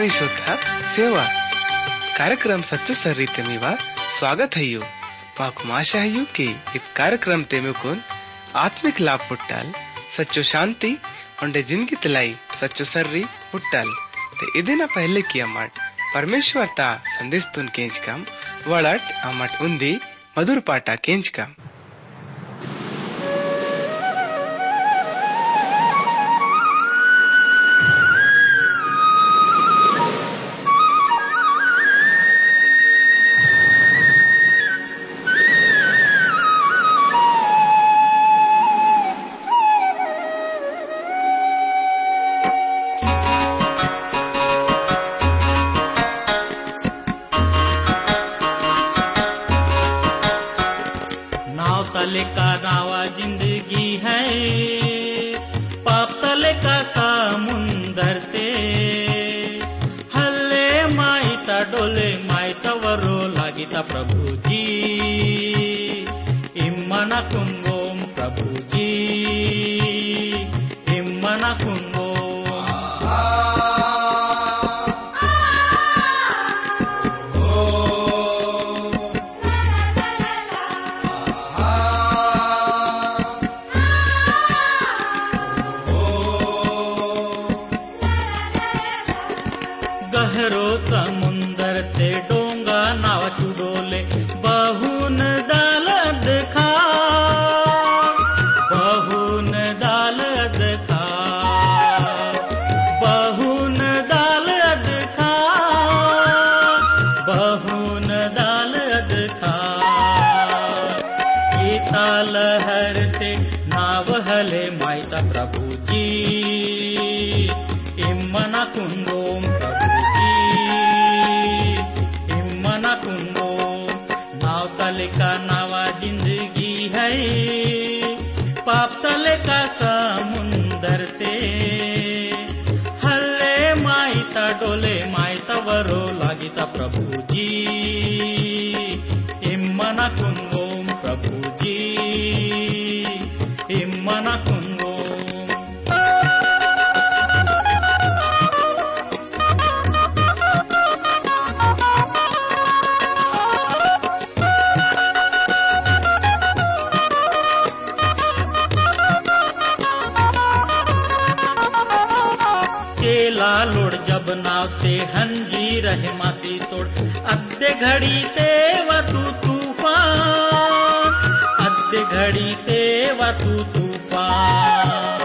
प्रिय श्रोता, सेवा। कार्यक्रम सच्चो सर रीते मेवा स्वागत है यू। पाकु माशा है यू के इत कार्यक्रम ते में कुन आत्मिक लाभ पुट्टल, सच्चो शांति उन्हें ज़िंदगी तलाई सच्चो सर री पुट्टल। ते इदिना पहले किया मट, परमेश्वर ता संदेश तुन केंच कम, वलट अमट उन्दी मधुर पाटा केंच कम। तले का नावा ज़िंदगी है। पाप तले का समुंदर ते। हल्ले माइता डोले माइता वरो लागिता प्रभु जी इम्मना कुंगोम माईता वरो लागिता प्रभु जी इम्मना कुंगोम प्रभु जी इम्मना कुंगोम अद्दे घड़ी ते वतु तूफान। अद्दे घड़ी ते वतु तूफान।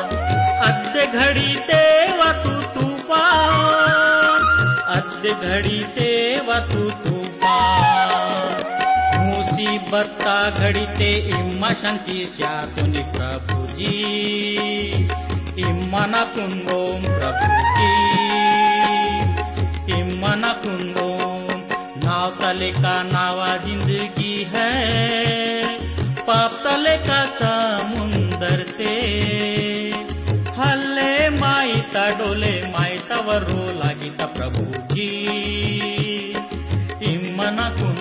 अद्दे घड़ी ते वतु तूफान। अद्दे घड़ी ते वतु तूफान। मुसीबत घड़ी ते इम्मा शांति स्या जी इम्मना कुंगोम नाव तले का नावा ज़िंदगी है पाप तले का समुंदर ते हल्ले माईता डोले माईता वरो लागिता प्रभु जी इम्मना कुंगोम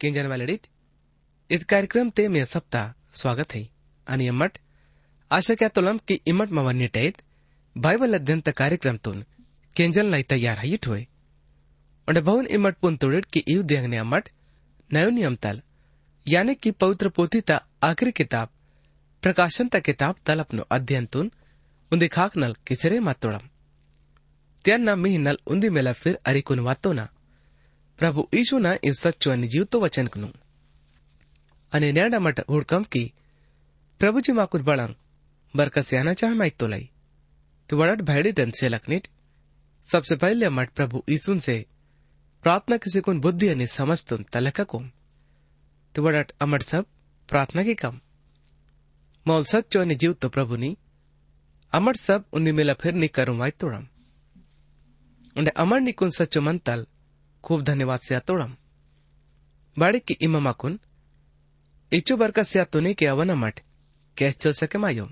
केंजन वालडीत इस कार्यक्रम ते मे सप्ताह स्वागत है। आणि इम्मट आशा क्या तोलम की इम्मट मवन्य टेत, बाइबल अध्ययन त कार्यक्रम तुन केंजन लाई तैयार है ठोय और बहुन इम्मट पुन तोड़ित की इव देंगने अम्मट, नयो नियम तल, यानी कि पवित्र पोथी ता आखिरी किताब, प्रकाशन ता किताब तल अपनो अध्ययन तुन उन्दी खाक नल किसरे मातोड़म त्यान ना मिह नल उन्दी मेला फिर अरिकुन वातो ना। પ્રભુ ઈશુના એ સચ્ચો અને જીવતો વચનકનું અને ન્યાડા મટ હુડકમ की प्रभुजी माकुन बळांग बरकस्याना चाह माइक तो लाई तो वड़ट भैडी टन से लखनिट सबसे पहले मट प्रभु ईसुन से प्रार्थना किसी कुन बुद्धि अनि समस्तुन तलका कुम तो वड़ट अमट सब प्रार्थना की कम मौल सच्चो अनि जीव तो प्रभु नी अमट सब उन्नी मेला फिर नी करूं वाई तोड़म उन्हें अमर निकुन सच्चो मंतल खूब धन्यवाद से तोड़म बाड़ी की इमामाकुन इच्छु बरकत से तुने के अवन मठ कैस चल सके मायोम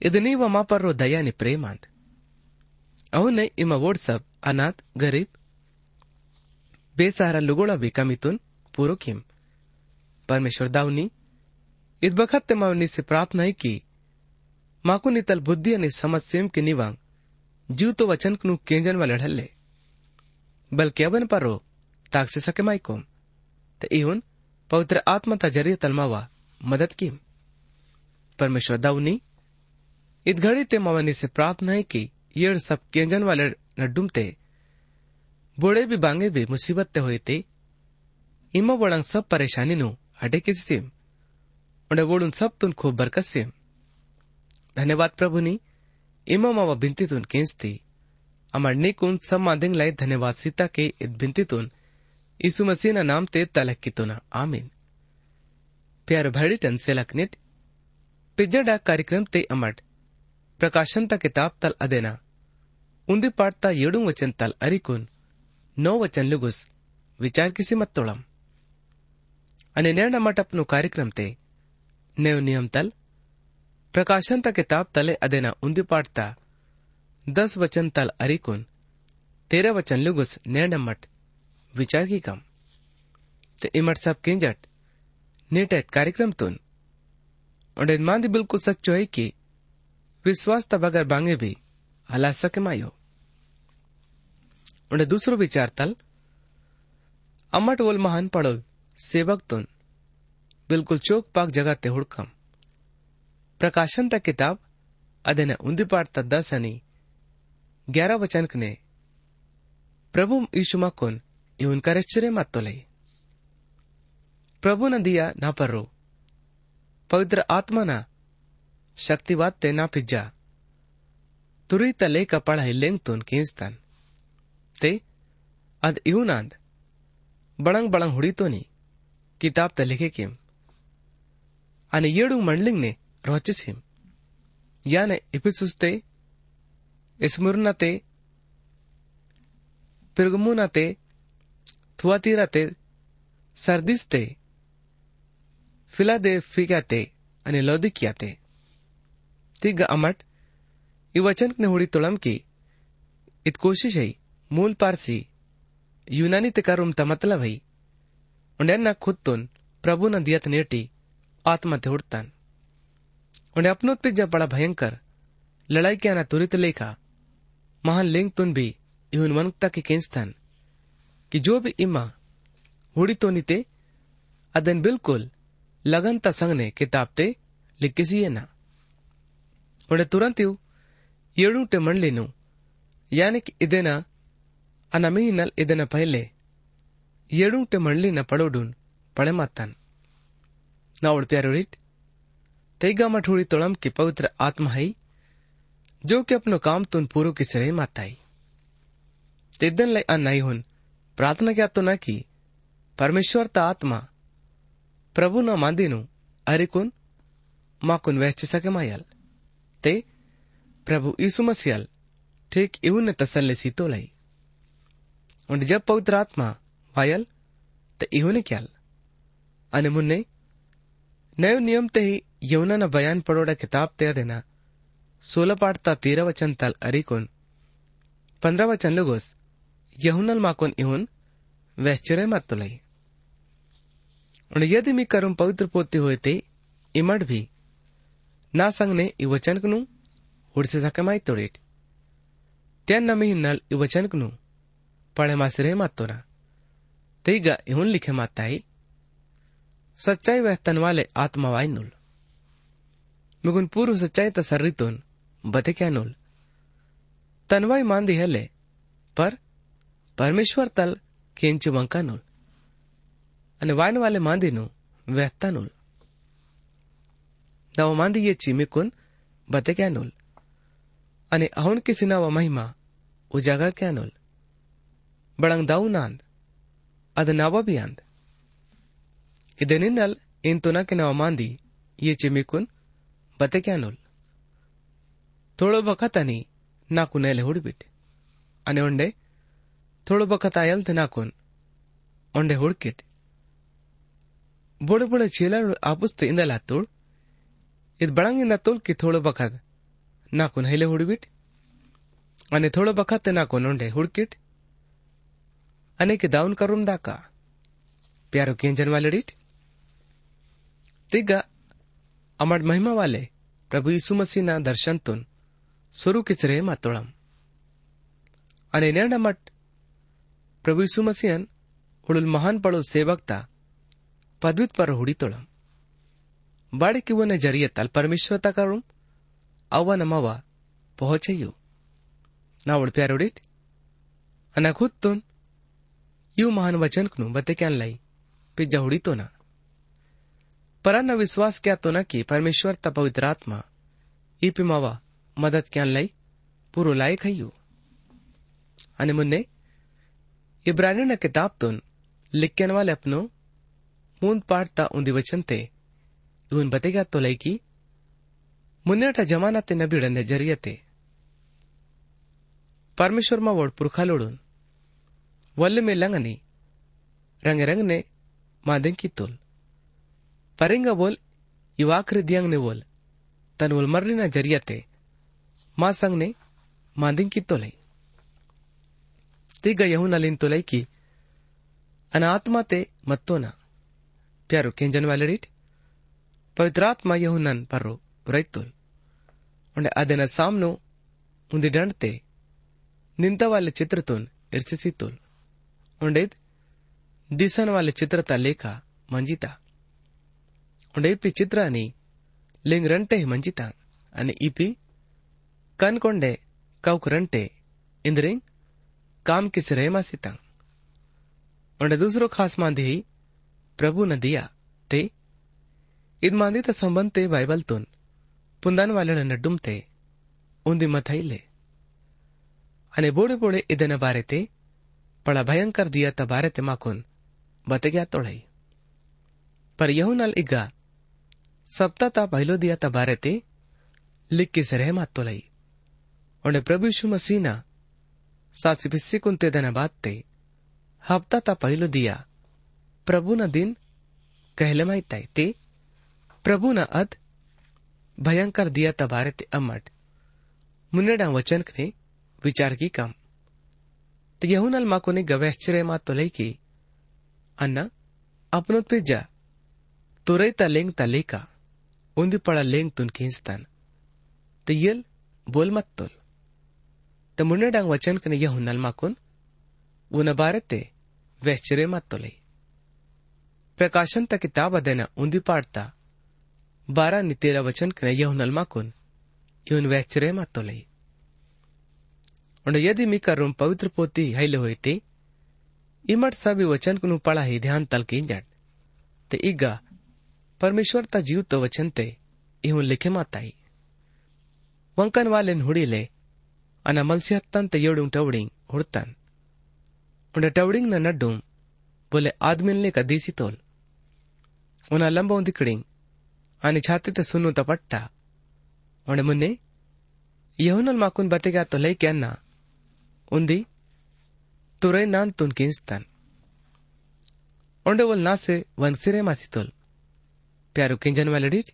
ಇದನ್ನೇ ಮಾಪರ್ರೋ ದಯಾನಿ ಪ್ರೇಮಾಂತ್ ಅವನೇ ಇಮ ಓಡ್ಸಬ್ ಅನಾಥ್ ಗರೀಬ್ ಬೇಸಾರ ಲುಗುಳ ವಿಕಮಿತುನ್ ಪೂರೋ ಖಿಮ್ परमेश्वर दावनी इत बखत ते मावनी से प्रार्थना है की माकू नितल बुद्धि आणि समस्येम के निवांग जीव तो वचन कनु केंजन वाले ढल्ले बल्कि से सके माइकोम ते इहुन, पवित्र आत्मा ता ज़रिए तलमावा मदद की परमेश्वर दावनी इत घड़ी ते मावनी से प्रार्थना है कि येड़ सब केंजन वाले नड्डुमते बूढ़े भी बांगे भी मुसीबत ते हुए ते, इमा बड़ंग सब परेशानी नु अडे किसी सेम, उन्हें बोलून सब तुन खूब बरकत सेम। धन्यवाद प्रभु नी इमा मावा बिनती तुन केंचती अमर ಅಮಣ್ಣಿಕೂನ್ ಸಮ್ಮಾದಿಂಗ್ ಲೈ ಧನ್ಯವಾದ ಸೀತಾಕೆ ಇದ್ಬಿಂತಿತೂನ್ यीशु मसीह ना नाम ते तलक की तुना आमीन। प्यार भरी टन से लखनिट पिजड़ा कार्यक्रम ते अमट प्रकाशन ता किताब तल अदेना। उन्दी पाठता येड़ू वचन तल अरिकुन। नौ वचन लुगुस। विचार किसी मत तोड़म अने नैण अमट अपनो कार्यक्रम ते। नियम तल। प्रकाशन ता किताब तले अदेना उन्दी पाठता दस वचन तल अरिकुन, तेरह वचन लुगुस नेडमट विचार की कम। ते इमट सब किंजट, नेटेत कार्यक्रम तुन। और मांद बिल्कुल सच्चो है कि, विश्वास तब अगर बांगे भी, हला सके मायो। उन्हें दूसरो विचार तल अमट वोल महान पड़ो सेवक तुन, बिल्कुल चोक पाक जगह ते हुड़कम। प्रकाशन तक किताब अदने उन्दी पाठ तक दस अनी ग्यारह वचन ने प्रभु यीशु मकुन इवन करेच्चरे मत्तोले प्रभु न दिया, ना पर्रो पवित्र आत्मा ना शक्तिवाद ते ना पिज्जा। तुरी तले का पढ़ा लेंग तुन केंस्तान ते, अद इवनांद बड़ंग बड़ंग हुड़ी तो नहीं किताब त लिखे किम। आणि येडू मंडलिंगने रोचस हिम। याने इपिसुस ते इस्मुरना ते पिरगमुना ते थुआतीरा ते सर्दिस ते फिलादेल्फिया ते आणि लौदिकिया ते तिग अमट ಈ ವಚನಕ್ಕೆ ಹುಡಿ ತೊಳಂಕಿ ಇದ್ ಕೋಶಿಶ್ ಹೈ ಮೂಲ್ ಪಾರ್ಸಿ यूनानी ते करुम ता मतलब है उन्हें ना खुद तुन प्रभु न दियत नेटी आत्मा ते उड़तान उन्हें अपनों पिज्जा बड़ा भयंकर लड़ाई क्या ना तुरित लेखा महान लिंग तुन भी इहुन वनकता की केंस्तान कि जो भी इमा हुड़ी तो निते अदन बिल्कुल लगन ता संगने किताब ते लिखिसी है ना उन्हें तुरंत यू येड़ू टे मंडली यानी कि इदेना ಅನಮೀನಲ್ ಇದನ ಪೈಲೆ ಏಡುಂಟೆ ಮಣ್ಲಿನ ಪಡೋಡುನ್ ಪಳೆ ಮಾತಾನ್ नावड़ प्यारोड़ित तेगा मठूड़ी तोड़म की पवित्र आत्मा है जो कि अपनो काम तुन पूरो की सरे माताई। तेदन लय अनाई हुन, प्रार्थना क्या तो न की, परमेश्वर ता आत्मा, प्रभु न मांदिनु अरिकुन माकुन वहच सके मायल। ते, प्रभु यीशु मसीहल ठीक इवन तसल्ले सी तो लाई। और जब पवित्र आत्मा वायल तो इहोने क्याल। अने मुन्ने, नयो नियम ते ही यमुना न बयान पड़ोड़ा किताब ते सोलह पाठता तेरह वचन तल अरिकुन पंद्रह वचन लोगोस, यहुनल माकुन इहुन वैश्चर्य मत तुलई और यदि मी करुम पवित्र पोते हुए ते इमड भी, ना संग ने इ वचन कनु, उड़से सकमाई तोड़ेट। त्यान नमी नल इ वचन कनु, पढ़े मासरे मातोरा तेगा इहुन लिखे माताई सच्चाई वह तन वाले आत्मा वाई नुल। मुगुन पूर्व सच्चाई तसर्रितुन बते क्या नुल तनवाई मांदी हेले पर परमेश्वर तल केंच वंका नुल અને વાન વાલે માંદીનું વહેતા નુલ નવ માંદી ये चिमिकुन बते क्या नुल અને અહુન કિસીના વ મહિમા ઉજાગર क्या नुल ಬಡಂಗ್ ದೌನಾಂದ್ ಅದ ನವ ಬಿಯಾಂದ್ ಇದೆನಿನ್ನಲ್ ಇಂತುನಕ್ಕೆ ನವ ಮಾಂದಿ ये चिमिकुन बते क्या થોડો વખત નાકુન એલે હુડબિટ અને ઓંડે થોડો વખત આ એલ્થ નાકુન ઓંડે હુડકિટ બોડે બોડે ચીલાડ આપુસ્તે ઇંદલા તુળ ಇದು ಬಳಂಗಿನ ತುಲ್ಕಿ ಥೋಳು ಬಕದ ನಾಕುನ್ ಹೈಲೆ ಹುಡುಬಿಟ್ ಅನೆ ಥೋಳು ಬಕತ್ತೆ ನಾಕುನ್ ಉಂಡೆ ಹುಡ್ಕಿಟ್ ಅನೇಕ ದಾವನ್ ಕರುಮ್ ದಾಕ ಪ್ಯಾರೋ ಕೇಂಜನ್ ವಾಲಡಿಟ್ ತಿಗ ಅಮಡ್ ಮಹಿಮಾ ವಾಲೆ ಪ್ರಭು ಯीशु मसीह ना दर्शन तुन સ્વરૂકિસરે માતોળમ અને નેરણા મઠ પ્રભુ ઈસુ મસીહન ಹುಳುಲ್ ಮಹಾನ್ ಪಳು ಸೇವಕ್ತ ಪದ್ವಿತ್ಪರ ಹುಡಿತೊಳಂ ಬಾಡಿಕಿವನ ಜರಿಯತ್ತಲ್ ಪರಮೇಶ್ವರ ತಕರುಂ ಅವ ನಮವ ಪೋಹಚೆಯು ನಾವಳು ಪ್ಯಾರೋಡಿತ್ ಅನ ಖುತ್ತುನ್ ಇವು ಮಹಾನ್ ವಚನಕ್ನು ಬತ್ತೆ ಕ್ಯಾನ್ ಲೈ ಪಿಜ್ಜ ಹುಡಿತೋನ ಪರನ್ನ ವಿಶ್ವಾಸ ಕ್ಯಾತೋನ ಕಿ ಪರಮೇಶ್ವರ್ ತ ಪವಿತ್ರಾತ್ಮ ಈ ಪಿಮವ મદદ ક્યાં લઈ પુરોલાએ કહ્યું અને મુન્ને ઇબ્રાનીના કિતાબતૂન લિખન વાલે અપનો ಮುಂದ್ ಪಾಡ್ತಾ ಉಂದಿ ವಚಂತೆ ಇವನ್ ಬತೆಗಾತ್ತೋ ಲೈಕಿ ಮುನ್ನೇಟ ಜಮಾನತೆ ನಬಿಡನ್ನೆ ಜರಿಯತೆ ಪರಮೇಶ್ವರ್ ಮಾ ವೋಡ್ ಪುರ್ಖಾಲೋಡೂನ್ ವಲ್ಲೆ ಮೇ ಲಂಗನಿ ರಂಗೆ ರಂಗನೆ ಮಾದೆಂಕಿ ತೋಲ್ ಪರಿಂಗ ಬೋಲ್ ಇವಾಕ್ರಿ ದಿಯಂಗ್ನೆ ವೋಲ್ ತನ್ ಉಲ್ಮರ್ಲಿನ ಜರಿಯತೆ మా సంగ్నే మాందింకి తొలై ತಿಗ ಯಹುನಲಿನ್ ತೊಲೈಕಿ ಅನ ಆತ್ಮತೆ ಮತ್ತೋನ ಪ್ಯಾರು ಕೆಂಜನ್ ವ್ಯಾಲಡಿಟ್ ಪವಿತ್ರಾತ್ಮ ಯಹುನನ್ ಪರ್ರು ರೈತೋಯ್ ಉಂಡೆ ಅದನ ಸಾಮ್ನು ಮುಂದೆ ಡಂಡ್ತೆ ನಿಂತವಾಲೆ ಚಿತ್ರತೋನ್ ಇರ್ಸಿಸಿತೋಲ್ ಉಂಡೇದ್ ದಿಸನವಾಲೆ ಚಿತ್ರತ ಲೇಖ ಮಂಜಿತ ಉಂಡೆ ಇಪ್ಪಿ ಚಿತ್ರಾನಿ ಲಿಂಗ್ ರಂಟೆ ಮಂಜಿತ ಅನೆ ಇಪಿ కనుకొండే కౌకురంటే इंद्रिंग, काम किस सिरे माँ सितां और दूसरो खास मांधी प्रभु न दिया, ते। इद मांधी त संबंध ते बाइबल तुन, पुंदान वाले न डुम ते उंदी मथाईले अने बोड़े बोड़े न बारे ते, पड़ा भयंकर दिया त बारे ते माकुन बते गया तोड़ाई। पर यहू नल इग्गा, सप्ता पहलो दिया त बारे ते, लिख किस सिरे मात दन बात ते हफ़्ता ता पहलो दिया प्रभु न दिन कहले माहिताय ते प्रभु न अद भयंकर दिया तबारे ते अमट मुन्नेडा वचन ने विचार की काम तो यहुनल माको ने गवैश्चर्य मा तो लई की अन्ना अन्न अपनोत पिज्जा तुरई ता लेंग ता लेका उन्दी पड़ा लेंग तुन खींचतान तो यल बोल मत तोल तो मुन्नेडा वचन कने यहुनल माकुन उन बारते वैश्चर्य मत तोलई प्रकाशन ता किताब अदेना उन्दी पाड़ता बारह नि तेरा वचन कने यहुनल माकुन ಇವನ್ ವ್ಯಾಶ್ಚರ್ಯ ಮತ್ತೊಲೈ उन्हें यदि मी करूं पवित्र पोती हैले होते इमट सभी वचन कुनु पढ़ा ही ध्यान तल की जट ते इगा परमेश्वर ता जीव तो वचन ते इहुन लिखे माताई वंकन वाले हुड़ीले अना અને મલસિયાતન તે યડું ટવડિંગ હુડતન ಉಂಡ ಟವಡಿಂಗ್ ನ ನಡ್ಡು ಬೊಲೆ ಆದ್ಮೇಲೆ ಕದೀಸಿ ತೋಲ್ ಉನ ಲಂಬ ಒಂದಿಕ್ಕಡಿಂಗ್ ಆನೆ ಛಾತಿತ ಸುನ್ನು ತಪಟ್ಟ ಒಣ ಮುನ್ನೆ ಯಹುನಲ್ ಮಾಕುನ್ ಬತೆಗ ತೊಲೈ ಕ್ಯಾನ್ನ ಉಂದಿ ತುರೈ ನಾನ್ ತುನ್ ಕಿನ್ಸ್ತಾನ್ ಉಂಡೆ ಒಲ್ ನಾಸೆ ವಂಗ್ ಸಿರೆ ಮಾಸಿ ತೋಲ್ ಪ್ಯಾರು ಕಿಂಜನ್ ಮೆಲಡಿಟ್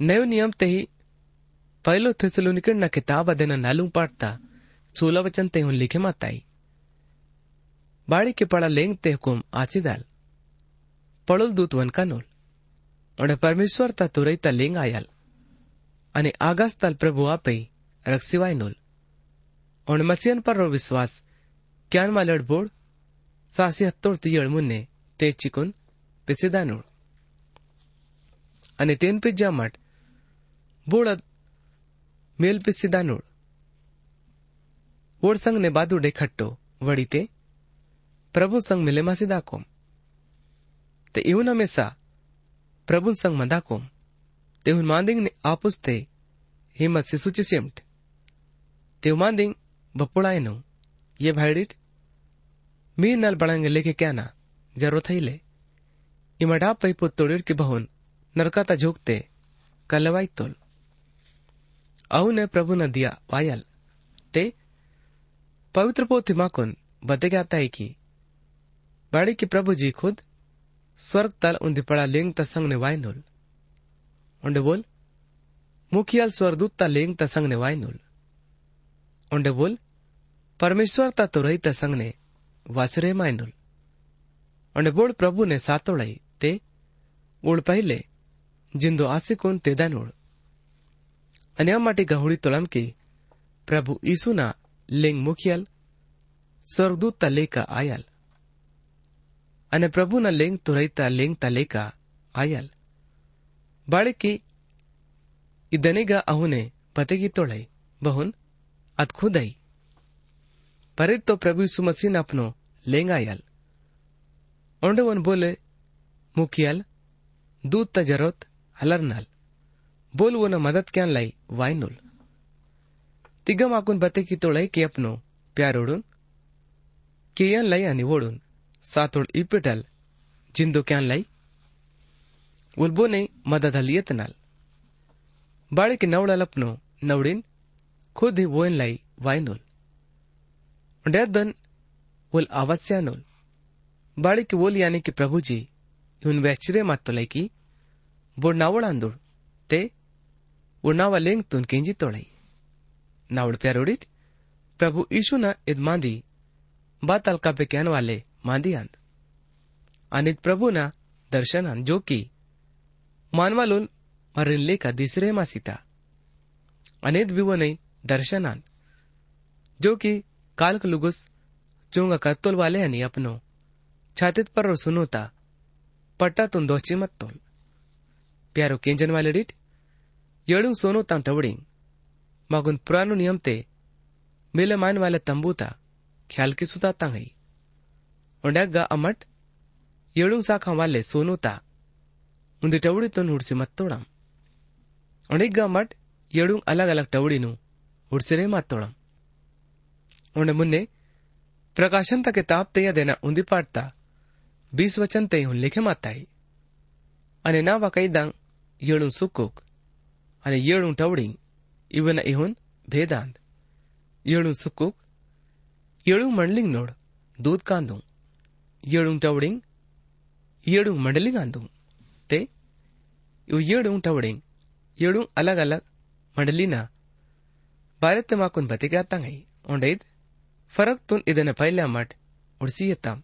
ನಯು ನಿಯಮ್ ತೆಹಿ पहलो थिसलू निकड़ना किताब अदे नालू पाटता सोलह वचन ते हूँ लिखे माताई बाड़ी के पड़ा लेंग ते हुकुम आसीदाल पड़ोल दूत वन का नोल उन्हें परमेश्वर ता तुरई ता लेंग आयाल अने आगस तल प्रभु आप रक्षिवाय नोल उन मसीहन पर रो विश्वास क्यान मालड़ बोड़ सासी हत्तोड़ ती अड़मुन ने ते चिकुन पिसेदा नोल अने तेन पिज्जा मठ बोड़ ಮೇಲ್ಪಿಸಿದ ಓಡ್ಸಂಗ್ನೆ ಬಾದುಡೆ ಖಟ್ಟೋ ವಡಿತೆ ಪ್ರಭು ಸಂಗ್ ಮಿಲೆ ಮಾಸಿದಾಕೋಂ ते इवन हमेशा प्रभु संग मंदाकोम तेहून मांदिंग ने आपुस ते हिमत से सूची सेमट। तेव मांदिंग बपुड़ाए नो ये भाईडिट, मी नल बड़ांगे लेके क्या ना ज़रूरत ही ले। इमडा पै पुत के बहुन नरकाता झोकते, कलवाई तोल। अहु ने प्रभु न दिया वायल ते पवित्र पोथी माकुन बते जाता है कि बाड़ी की प्रभु जी खुद स्वर्ग तल उन्दी पड़ा लिंग तसंग ने वाय नोल onde bol मुखियाल स्वर्गदूत ता लेंग तसंग ने वायनुल onde बोल परमेश्वर ता तो रही तसंग ने वासरे मायनुल onde बोल प्रभु ने सातोड़ई ते उड़ पहले जिंदो आसिकोन तेदा नोड અને આ માટે ગહોળી તોળમકી પ્રભુ ઈસુના લિંગ મુખિયલ સ્વર્ગદૂત તલેકા આયલ અને પ્રભુના લિંગ તુરૈતા લિંગ તલેકા ಆಯಲ್ ಬಾಳಿಕಿ ಇದನಿಗ ಅಹುನೆ ಪತೆಗಿ ತೊಳೈ ಬಹುನ್ ಅದ್ ಖುದೈ ಪರಿತ್ તો પ્રભુ ઈસુ મસીહ આપનો લેંગ આયલ ઓંડવન બોલે મુખિયાલ બોલવોના મદદ ક્યાં લઈ વાયનુલ तिगमाकून बतेकितोळै केपनो प्यारोडून? केयन लय आणि ओढून सातोड इपिटल जिंदो क्यान लय उल्बोने मददल येतनाल ಬಾಳಿಕೆ ನವಳಲಪ್ನು ನವಡಿನ್ ಖುದಿ ಓಯನ್ ಲೈ ವಾಯ್ನೋಲ್ डेदन उल आवस्यानोल बाड़ी की ओल यानी कि प्रभुजी जी उन वैचरे मात तो लैकी बोड नावड़ आंदोड़ ते तुन केंजी तोड़ई नावड़ प्यारोड़ित प्रभु यीशु न इद मांदी बात अलका पे कहने वाले मांदी आंद अनित प्रभु न दर्शन आंद जो कि मानवालुल मरिन लेका दिसरे मासीता अनित भी वो नहीं दर्शन आंद जो कि काल लुगुस चोंगा कत्तोल वाले हनी अपनो छातित पर सुनोता पट्टा तुम दोची मत प्यारो केंजन वाले डिट येड़ू सोनो तां टवड़िंग मगुन पुरानो नियम ते मिले मान वाले तंबूता ख्याल की सुता तांगई उंडगा अमट येड़ू साखा वाले सोनोता उंदी टवड़ी तो हुड़सी मत तोड़म उंडिगा अमट येड़ू अलग अलग टवड़ी नु हुड़सिरे मत तोड़म उन्हें मुन्ने प्रकाशन ता किताब ते देना उंदी पाटता बीस वचन ते हुन लिखे माताई અને ના વાકૈદાંગ યેળું સુકુક અને યેળું ટવડિંગ ಇವನ ಇಹುನ್ ಭೇದಾಂದ್ ಏಳು ಸುಕ್ಕುಕ್ ಏಳು ಮಂಡ್ಲಿಂಗ್ ನೋಡ್ ದೂದ್ ಕಾಂದು ಏಳು ಟವಡಿಂಗ್ ಏಳು ಮಂಡಲಿಂಗ್ ಆಂದು તે ಇವು ಏಳು ಟವಡಿಂಗ್ ಏಳು ಅಲಗ್ ಅಲಗ್ ಮಂಡಲಿನ ಭಾರತ ಮಾಕುನ್ ಬತಿಗೆ ಆತಂಗೈ ಒಂಡೈದ್ ಫರಕ್ ತುನ್ ಇದನ್ನ ಪೈಲ ಮಟ್ ಉಡ್ಸಿಯತ್ತಾಂ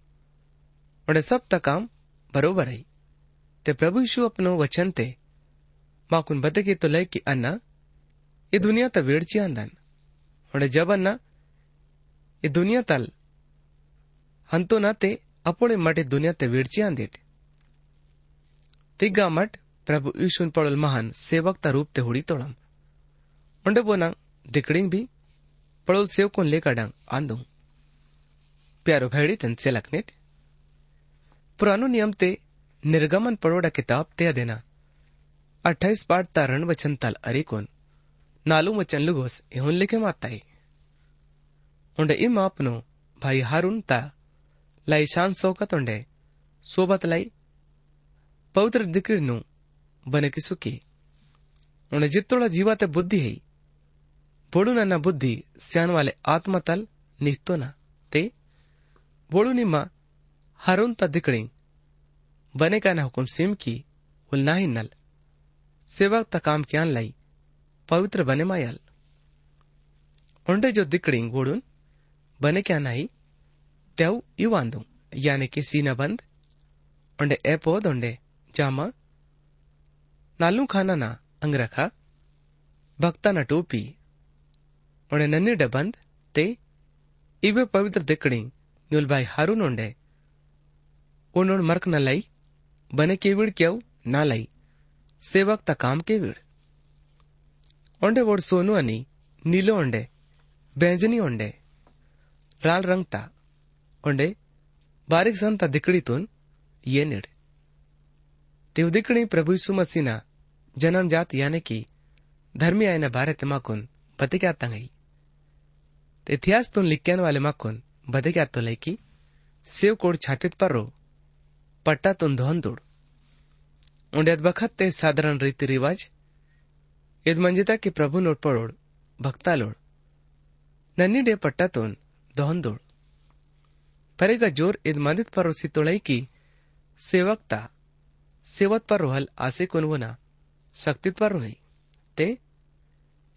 ಒಂಡೆ ಸಬ್ ತಕಾಂ ಬರೋಬರ್ ಐ ते प्रभु यीशु अपनो वचन ते ಮಾಕುನ್ ಬದಗೆ ತೊಲೈಕಿ ಅನ್ನ ಈ ದುನಿಯಾ ತ ವೇಡ್ಚಿ ಅಂದನ್ ಹೊಡೆ ಜಬ್ ಅನ್ನ ಈ ದುನಿಯಾ ತಲ್ ಹಂತೋ ನಾತೆ ಅಪೋಳೆ ಮಟೆ ದುನಿಯಾ ತ ವೇಡ್ಚಿ ಅಂದೇಟ್ ತಿಗ್ಗಾ ಮಟ್ ಪ್ರಭು ಯೀಶುನ್ ಪೊಳಲ್ ಮಹಾನ್ ಸೇವಕ್ ತ ರೂಪ್ ತೆ ಹುಡಿ ತೋಳಂ ಉಂಡೆ ಬೋನ ದಿಕಡಿಂಗ್ ಬಿ ಪೊಳಲ್ ಸೇವಕೊನ್ ಲೇಕಡಂಗ್ ಆಂದು प्यारो भेड़ी तन से लखनेट पुरानो नियम ते निर्गमन पड़ोड़ा किताब ते अधेना अट्ठाईस पाठ तारण वचन तल अरिकोन नालू वचन लुगोस इहुन लिखे माताई। उंडे इम आपनो, भाई हारून ता, लाई शान सौकत उंडे, सोबत लाई। पवित्र दिक्रिनु, बने की सुखी। उन्हें जित्तोड़ा जीवा ते बुद्धि है। बोड़ू ना बुद्धि, स्यान वाले आत्मा तल निस्तो ना। ते, बोड़ू निम्मा हारून ता दिकड़ी बने का सेवक ता काम क्यान लाई, पवित्र बने मायल। उंडे जो दिकड़ी गोड़ून बने क्या नाही तेव इवांदू, यानी कि सीना बंद। उंडे एपोद उंडे, जामा, नालू खाना ना, अंगरखा, भक्ता ना टोपी। उंडे नन्नी डबंद ते, इवे पवित्र दिकड़ी न्यूल भाई हारून उंडे। उन्होंने मर्क न लाई, बने केविड़ क्यों ना लाई। सेवक ता काम केविड़ ओंडे वोड सोनू अनि नीलो ओंडे, बैंजनी ओंडे, लाल रंग ता। ओंडे, बारीक सन ता दिकड़ी तुन ये निड़ तेव दिकड़ी प्रभु यीशु मसीह ना जन्म जात यानी कि धर्मी आयन भारत माकुन बते क्या तंगई। ते इतिहास तुन लिखन वाले माकुन बते क्या तो लेकी सेव कोड छातित पर रो पट्टा तुन धोन दुड़। उंडत बखत ते साधारण रीति रिवाज। ईद मंजिता की प्रभु लोड पड़ोड़, भक्ता लोड नन्नी डे पट्टा तोन, दोहन दोड। परेगा ज़ोर ईद मंदित परोसी तोड़ई की, सेवकता। सेवत पर रोहल आसे कोनवना शक्तित पर रोही। ते,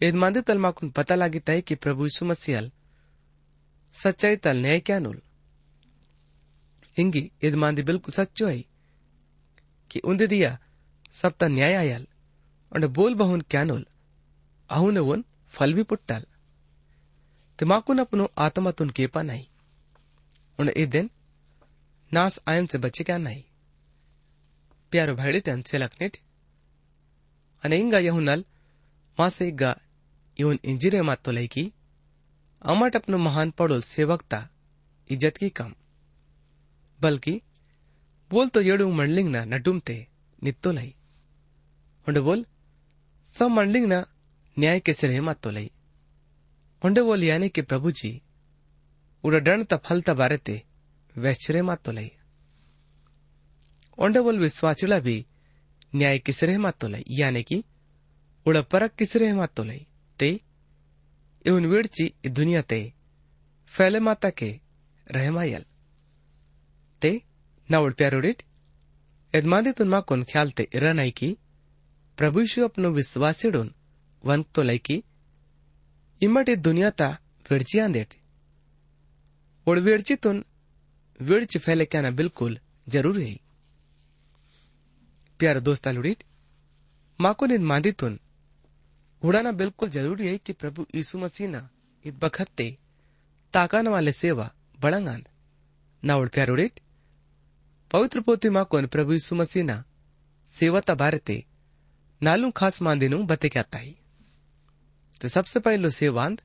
इद मंदित तलमाकुन पता लगी तय की प्रभु सुमसियल सच्चाई तल न्याय क्या नोल। हिंगी इद मांदी बिल्कुल सच्चो है। ಕಿ ಉಂದೆ ದಿಯ सप्ता न्याय आयल और बोल बहुन क्यानोल अहुन वन फल भी पुट्टाल ते माकुन अपनो आत्मा तुन केपा नहीं उन ए दिन नास आयन से बचे क्या नहीं प्यारो भाईडे टन से लखनेट अने इंगा यहुनल मासे इग्गा ಇವನ್ ಇಂಜಿರೆ ಮಾತೊಲೈಕಿ ಅಮಟಪ್ನು ಮಹಾನ್ ಪಡೋಲ್ ಸೇವಕ್ತಾ इज्जत की कम बल्कि बोल तो येडू मंडलिंग ना नडुमते नित्तो लई उंडे बोल सब मंडलिंग ना न्याय के सिरे मातो लई उंडे बोल यानी कि प्रभु जी उड़ा डण त फल त बारे ते वैश्चरे मातो लई उंडे बोल विश्वासिला भी न्याय किसरे मातो लई यानी कि उड़ा परक किसरे मातो लई ते ಇವನ್ ವಿಡ್ಚಿ ಈ ದುನಿಯಾತೆ ಫೆಲೆ ಮಾತಾಕೆ रहमायल ते नावड प्यारोडिट यजमादी तुन माकोन ख्यालते इरानाई की प्रभु यीशु अपनो विश्वासीडून वंक तो लायकी इमट ई दुनियाता विडची विडचीतून विडची फैले क्या ना बिल्कुल ज़रूर है प्यार दोस्ता लुडीट माकोन इन मांदीतून उड़ाना बिल्कुल ज़रूरी है कि प्रभु यीशु मसीह ना इत बखत्ते ताकान वाले सेवा बड़ंगान नावड़ प्यारोड़ित पवित्र पोती పవిత్రపోతి మాకోని ప్రభు సుమసీన सेवा बारते ನಾಲ್ಕು ಖಾಸ್ ಮಾಂದೇನು ಬತೆಕ್ಯಾತಾಯಿ तो सबसे पहलो सेवांद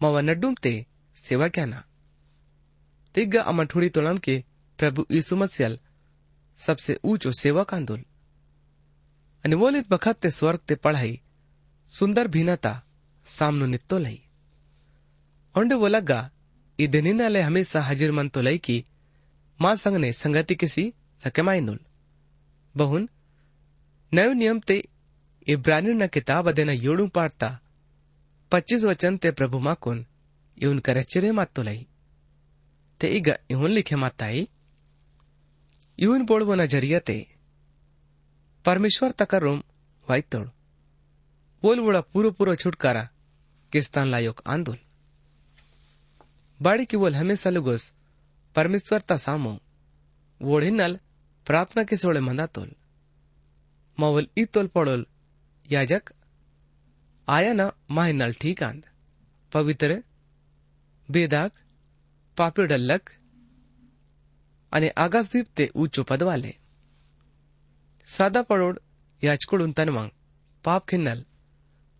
मावा नड्डूम ते सेवा क्या ना तिग्ग ठुड़ी तोलम के प्रभु यीशु मसीहल सबसे ऊंचो सेवा कांदोल अनिवोलित बखत ते स्वर्ग ते पढ़ाई सुंदर भिन्नता सामनो नित्तो लई ओंडे वो लगा ई दिनिना हमेशा हाजिर मन तो लई की संगति किसी सकेमाइनुल बहुन नयो नियम ते इब्रानी न किताब अदेना योड़ू पाड़ता पच्चीस वचन ते प्रभु माँ कुन इउन करचिरे मातोलई ते इग इहुन लिखे माताई इउन बोड़वो न ज़रिया ते परमेश्वर तकर रोम वाई वाइतोड़ बोलवुड़ा पूरो पूरो छुटकारा किस्तान लायोक आंदोल बाड़ी की बोल हमेशा लुगोस परमेश्वर ता सामो वोढ़िनल प्रार्थना के सोड़े मंदा तोल मवल ई तोल पड़ोल याजक आया न माहिनल ठीक आंद पवित्र बेदाग पापी डल्लक અને આકાશદીપ તે ઊંચો પદવાલે સાદા પડોડ યાચકોડું તનવાંગ પાપ ખિન્નલ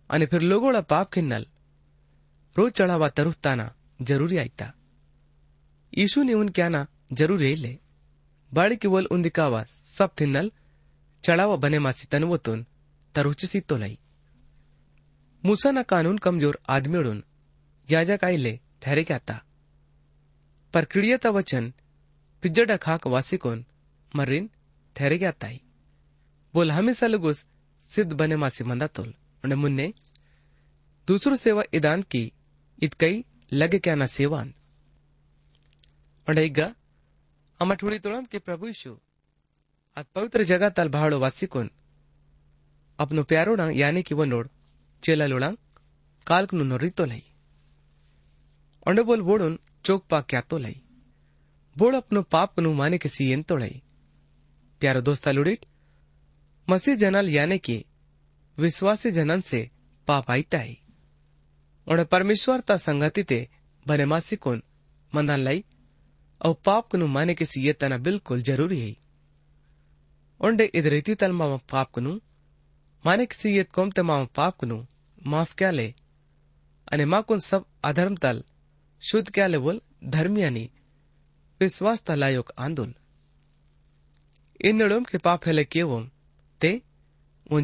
અને ફિર લોગોળા પાપ ખિન્નલ રોજ ચડાવવા તરુસ્તાના જરૂરી यीशु ने उन क्या ना ज़रूर ले बाळ केवल उन दिखावा सब थिन्नल, चढ़ावा बने मासी तनवतून, तरुचसी तोलाई। मुसाना कानून कमज़ोर आदमीडून याजक ले ठहरे क्या था पर क्रियता वचन, पिज्जडा खाक वासिकोन मरीन ठहरे क्या ताई बोल, हमेशा लगुस सिद्ध बने मासी मंदा तोल। उन्हें मुन्ने, दूसरों सेवा इदान की, इतकई लगे क्या ना सेवान ಒಂಡೈಗ ಅಮ್ಮ ತುಳಿತೊಳಂ के प्रभु यीशु अत पवित्र जगह तल भाड़ो वासिकोन अपनो प्यारोड़ा यानी कि वो नोड़ चेला लोड़ा काल्क नु नोरी तो लई ಒಂಡೆ ಬೋಲ್ ಬೋಡುನ್ ಚೋಕ್ ಪಾ ಕ್ಯಾತೋ ಲೈ ಬೋಡ್ ಅಪ್ನು ಪಾಪ್ ನು ಮಾನೆ ಕಿಸಿ ಎಂತೋ ಲೈ प्यारो दोस्ता लुडिट मसीह जनल यानी कि विश्वासी जनन से पाप आईता है और परमेश्वर ता संगति ते बने मासी कोन मंदान लाई और पाप ओंडे इद रीति तल मामा पाप कनु, माने किसी ये कोम ते मामा पाप कनु, माफ़ क्या ले? अने मा कुन सब अधर्म तल, शुद्ध क्या ले बोल? धर्मियानी विश्वास तलायोग आंदोल। इन नड़ोम के पाप हेले केवोम ते वो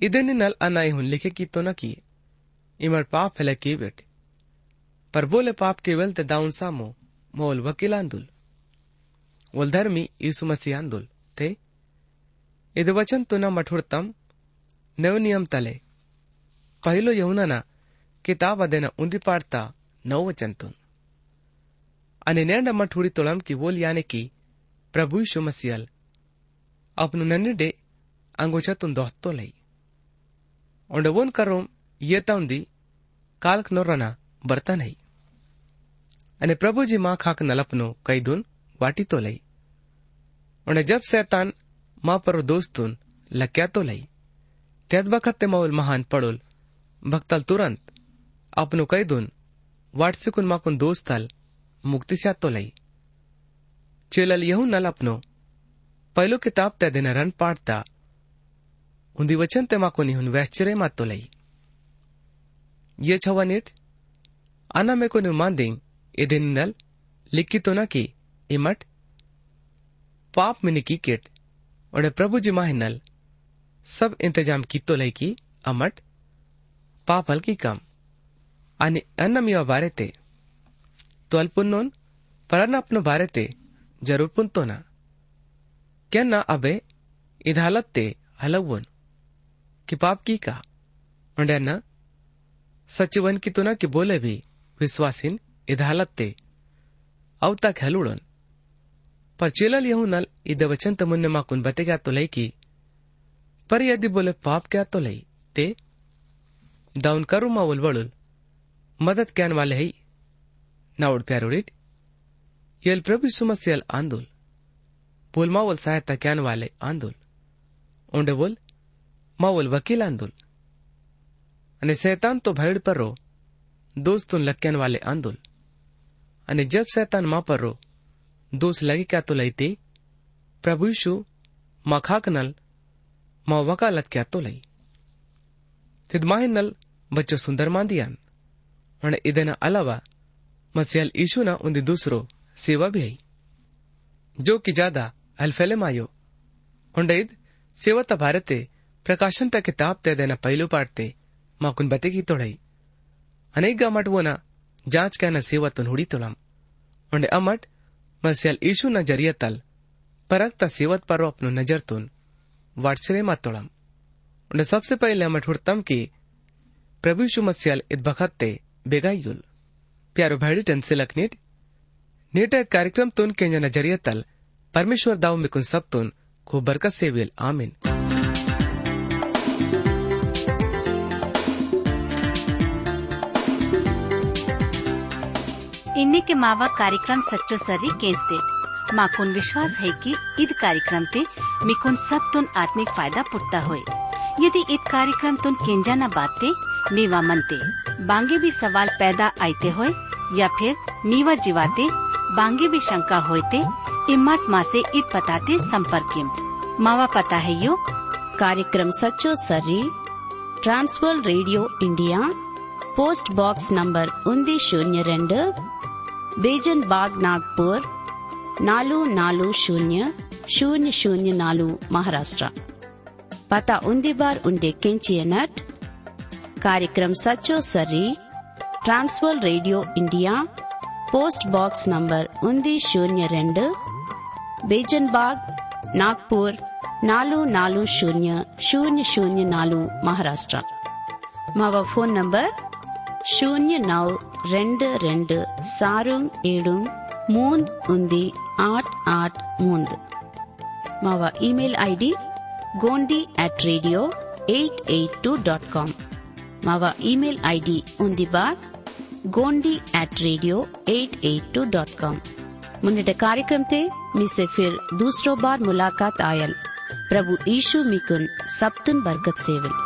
ಇದನ್ನೇ ನಲ್ ಅನಾಯಿ ಹುನ್ लिखे की तो न किए इमर पाप फैला की बेटे पर बोले पाप केवल ते दाउन सामो मोल वकील आंदुल वोल धर्मी यीशु मसीह आंदुल ते ಇದು ವಚನ್ ತುನ ಮಠುಡ್ತಂ ನವ ನಿಯಮ ತಲೆ पहिलो यहुनाना किताब अदेन उंदी पाड़ता नव वचन तुन अने नेंड मठुड़ी तोलम की बोल याने की प्रभु यीशु मसीहल अपनु नन्ने डे अंगोचा तुन दोहतो ondawon karom iyetaundi kalk norrana ಬರ್ತಾನೈ અને પ્રભુજી માં ખાક નલપનો કૈદુન વાટી તો લઈ અને જબ શૈતાન માં પર દોસ્તુન લક્યા તો લઈ તેદ વખતે માઉલ મહાન પડોલ ભક્તલ તુરંત આપનું કૈદુન વાટસુકુન માકુન દોસ્તલ મુક્તિ સ્યા તો લઈ ચેલલ યહુ નલપનો પહેલો કિતાબ તે દિને રન પાડતા ಉಂದಿ ವಚಂತೆ ಮಾಕೊನಿ ಹುನ್ ವ್ಯಾಶ್ಚರ್ಯ लई। ये छवा नेट आना मैं को मान दें दिन नल, लिखी तो ना की इमट पाप में निकी किट और प्रभु जी माह नल, सब इंतज़ाम की तो लई की अमट पाप हल की कम। आने अन्नम यो बारे ते तो अल्पुन अल्पुन्नोन परन अपनो बारे ते, ज़रूर पुन तो ना। क्या ना अबे इधालत ते हलवन कि पाप की का? और न? सचिवन की तो कि बोले भी, विश्वासिन इधालत ते अवता खेलुड़न पर चेलल यहू नल इद वचन तमुन्ने माकुन बते क्या तो लई की। पर यदि बोले पाप क्या तो लई? ते? दाउन करू मा उलवड़ुल मदद क्यान वाले है नाउड प्यारोडिट यल प्रभु सुमस्यल आंदोल। बोल मावल सहायता क्यान वाले आंदोल। ओंडे बोल मावल वकील आंदोल અને શૈતાન તો ભયડ પર રો દોસ્તું લક્યાન વાલે આંદોલ અને જબ શૈતાન માં પર રો દોષ લગી ક્યા તો લઈતે પ્રભુ યીશુ માં ખાકનલ માં વકાલત ક્યા તો લઈ તિદ માહિનલ બચ્ચો સુંદર માંદિયાન અને ઇદેના અલાવા मसीहल यीशु ना उन्हें दूसरो सेवा भी आई जो कि ज़्यादा हलफेले मायो उंडईद सेवा त भारते पहलू पाटते माकुन बते की तोड़ाई अनेक गामट वो ना जांच कहना सेवतुन हुड़ी तोड़म ಹೊಂಡೆ ಅಮಟ್ ಮಸ್ಯಲ್ ಯೀಶುನ ಜರಿಯತಲ್ परक्त सेवत पर अपनो नजर तुन वाटसरे मातोड़म उन्हें सबसे पहले अमट हुड़तम की प्रभु यीशु मस्यल इत बखत्ते बेगायुल प्यारो भाड़ी टन से लखनीट नीट कार्यक्रम तुन के नजरिया तल परमेश्वर दाव में कुन सब तुन खूब बरकत से विल आमीन ಇನ್ನಕ್ಕೆ ಮಾವ ಕಾರ್ಯಕ್ರಮ ಸಚ್ಚೋ ಸರ್ರಿ ಕೇಸ್ದೆ माकुन विश्वास है कि ईद कार्यक्रम ते मिकुन सब तुन आत्मिक फ़ायदा पुटता हो यदि ईद कार्यक्रम तुन केंजा न बाते, मीवा मनते, बांगे भी सवाल पैदा आते होए, या फिर मीवा जीवाते, बांगे भी शंका होते इमाट माँ ऐसी ईद पताते संपर्क मावा पता है यो? कार्यक्रम सचो सर्री Trans World radio India, post box number उन्दी शून्य रेंडर बेजन बाग नागपुर नालू नालू शून्य शून्य शून्य नालू महाराष्ट्र पता उन्दी बार उन्डे केंचिए नट कार्यक्रम सचो सर्री Transworld radio India post box number उन्दी शून्य रेंड बेजन बाग नागपुर నాలుగు నాలుగు శూన్య శూన్య శూన్య నాలుగు మహారాష్ట్ర మా ఫోన్ నంబర్ શૂન્ય નવ రెండు రెండు సారుంగ్ ఏడుంగ్ మూంద్ ఉంది ఆట్ ఆట్ మూంద్ మావా email ID Gondi at radio eight eight two dot com మావా ఇమెయిల్ ఐడి ఉంది bar Gondi at radio eight eight two dot com ಮುನ್ನಿಟ್ಟ ಕಾರ್ಯಕ್ರಮತೆ ಮಿಸೆ ಫಿರ್ ದೂಸರೋ ಬಾರ್ ಮುಲಾಕಾತ್ ಆಯಲ್ ಪ್ರಭು ಯೀಶು ಮಿಕುನ್ ಸಪ್ತುನ್ ಬರ್ಗತ್ ಸೇವಲ್